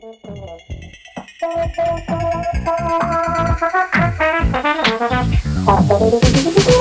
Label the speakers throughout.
Speaker 1: Sé que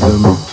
Speaker 2: to
Speaker 3: them.